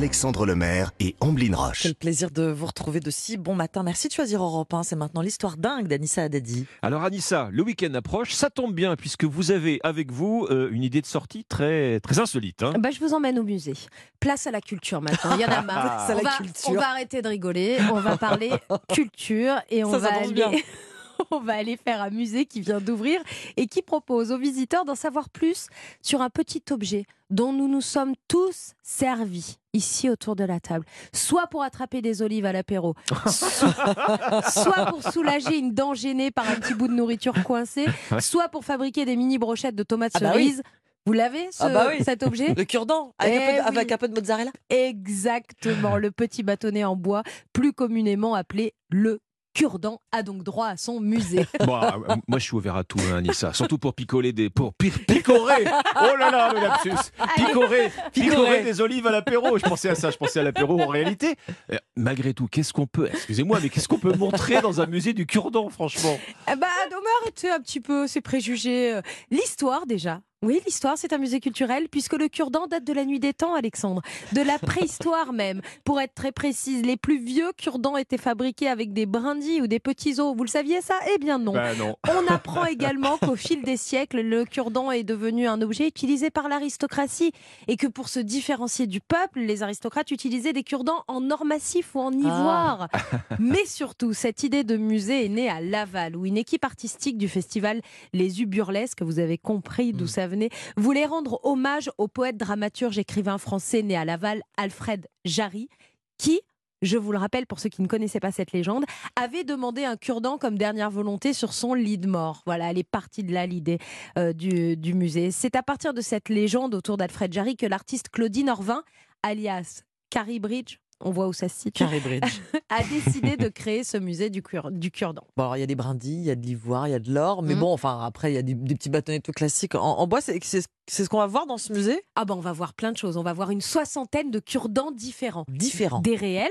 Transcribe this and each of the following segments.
Alexandre Lemaire et Amblin Roche. Quel plaisir de vous retrouver de si bon matin. Merci de choisir Europe 1. C'est maintenant l'histoire dingue d'Anissa Haddadi. Alors Anissa, le week-end approche, ça tombe bien puisque vous avez avec vous euh, une idée de sortie très, très insolite. hein. Bah, je vous emmène au musée. Place à la culture maintenant. Il y en a marre. On, la va, culture. on va arrêter de rigoler. On va parler culture et on Ça, ça va bien. aller. On va aller faire un musée qui vient d'ouvrir et qui propose aux visiteurs d'en savoir plus sur un petit objet dont nous nous sommes tous servis ici autour de la table. Soit pour attraper des olives à l'apéro, soit, soit pour soulager une dent gênée par un petit bout de nourriture coincée, Ouais. soit pour fabriquer des mini brochettes de tomates Ah bah oui. cerises. Vous l'avez, ce- Ah bah oui. cet objet Le cure-dent avec, un peu Eh de- oui. avec un peu de mozzarella Exactement, le petit bâtonnet en bois, plus communément appelé le cure-dent, a donc droit à son musée. Bon, euh, moi je suis ouvert à tout, hein, Anissa. Surtout pour picoler des. Pour pi- picorer Oh là là, le lapsus Picorer Picorer des olives à l'apéro Je pensais à ça, je pensais à l'apéro en réalité. Euh, malgré tout, qu'est-ce qu'on peut. Excusez-moi, mais qu'est-ce qu'on peut montrer dans un musée du cure-dent, franchement? Eh bah, mais arrêtez un petit peu ces préjugés. Euh, L'histoire, déjà. Oui, l'histoire, c'est un musée culturel, puisque le cure-dent date de la nuit des temps, Alexandre. De la préhistoire même. Pour être très précise, les plus vieux cure-dents étaient fabriqués avec des brindilles ou des petits os. Vous le saviez ça? Eh bien non. Non. On apprend également qu'au fil des siècles, le cure-dent est devenu un objet utilisé par l'aristocratie et que pour se différencier du peuple, les aristocrates utilisaient des cure-dents en or massif ou en ivoire. Mais surtout, cette idée de musée est née à Laval, où une équipe artistique du festival Les U Burlesques, vous avez compris d'où ça voulait rendre hommage au poète, dramaturge, écrivain français né à Laval, Alfred Jarry, qui, je vous le rappelle pour ceux qui ne connaissaient pas cette légende, avait demandé un cure-dent comme dernière volonté sur son lit de mort. Voilà, elle est partie de là l'idée euh, du, du musée. C'est à partir de cette légende autour d'Alfred Jarry que l'artiste Claudine Orvin, alias Carrie Bridge, on voit où ça se situe, Carré Bridge. a décidé de créer ce musée du, cure- du cure-dent. Bon, alors, il y a des brindilles, il y a de l'ivoire, il y a de l'or, mais Mhm. bon, enfin, après, il y a des, des petits bâtonnets tout classiques en, en bois. C'est c'est- c'est ce qu'on va voir dans ce musée? Ah ben on va voir plein de choses. On va voir une soixantaine de cure-dents différents. Différent. Des réels,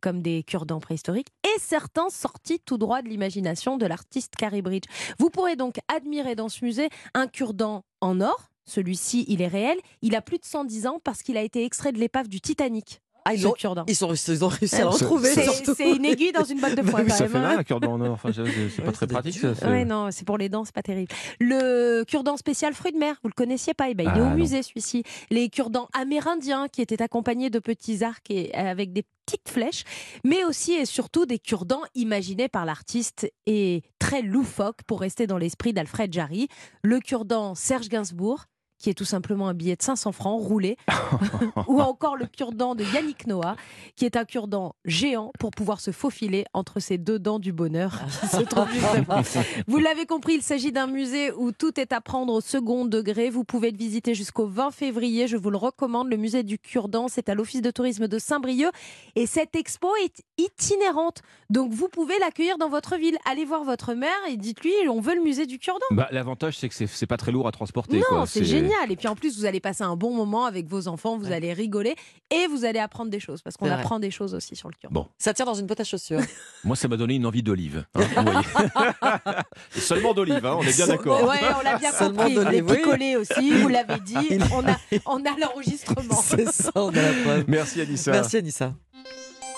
comme des cure-dents préhistoriques, et certains sortis tout droit de l'imagination de l'artiste Carrie Bridge. Vous pourrez donc admirer dans ce musée un cure-dent en or. Celui-ci, il est réel. Il a plus de 110 ans parce qu'il a été extrait de l'épave du Titanic. Ah, ils ont, ils, sont, ils ont réussi à le retrouver. C'est une aiguille dans une botte de Bah oui, Ça même, fait hein. mal un cure-dent en or. Enfin, c'est pas très pratique. Ouais, non, c'est pour les dents, c'est pas terrible. Le cure-dent spécial fruit de mer, vous le connaissiez pas? Eh ben, Il est Ah, au musée celui-ci. Les cure-dents amérindiens qui étaient accompagnés de petits arcs et euh, avec des petites flèches, mais aussi et surtout des cure-dents imaginés par l'artiste et très loufoques pour rester dans l'esprit d'Alfred Jarry. Le cure-dent Serge Gainsbourg qui est tout simplement un billet de 500 francs roulé, ou encore le cure-dent de Yannick Noah, qui est un cure-dent géant pour pouvoir se faufiler entre ces deux dents du bonheur qui se trouvent juste devant. Vous l'avez compris, il s'agit d'un musée où tout est à prendre au second degré. Vous pouvez le visiter jusqu'au 20 février. Je vous le recommande. Le musée du cure-dent, c'est à l'office de tourisme de Saint-Brieuc. Et cette expo est itinérante. Donc vous pouvez l'accueillir dans votre ville. Allez voir votre maire et dites-lui on veut le musée du cure-dent. Bah, L'avantage, c'est que c'est- pas très lourd à transporter. Non, c'est génial. Et puis en plus, vous allez passer un bon moment avec vos enfants, vous Ouais. allez rigoler et vous allez apprendre des choses parce qu'on apprend des choses aussi sur le cure-dent. Bon, Ça tire dans une boîte à chaussures. moi, ça m'a donné une envie d'olive. hein, Seulement d'olive, hein, on est bien d'accord. Ouais, on l'a bien Seulement compris. Les picolés aussi, vous l'avez dit. On a, on a l'enregistrement. C'est ça, on a la preuve. Merci Anissa. Merci Anissa.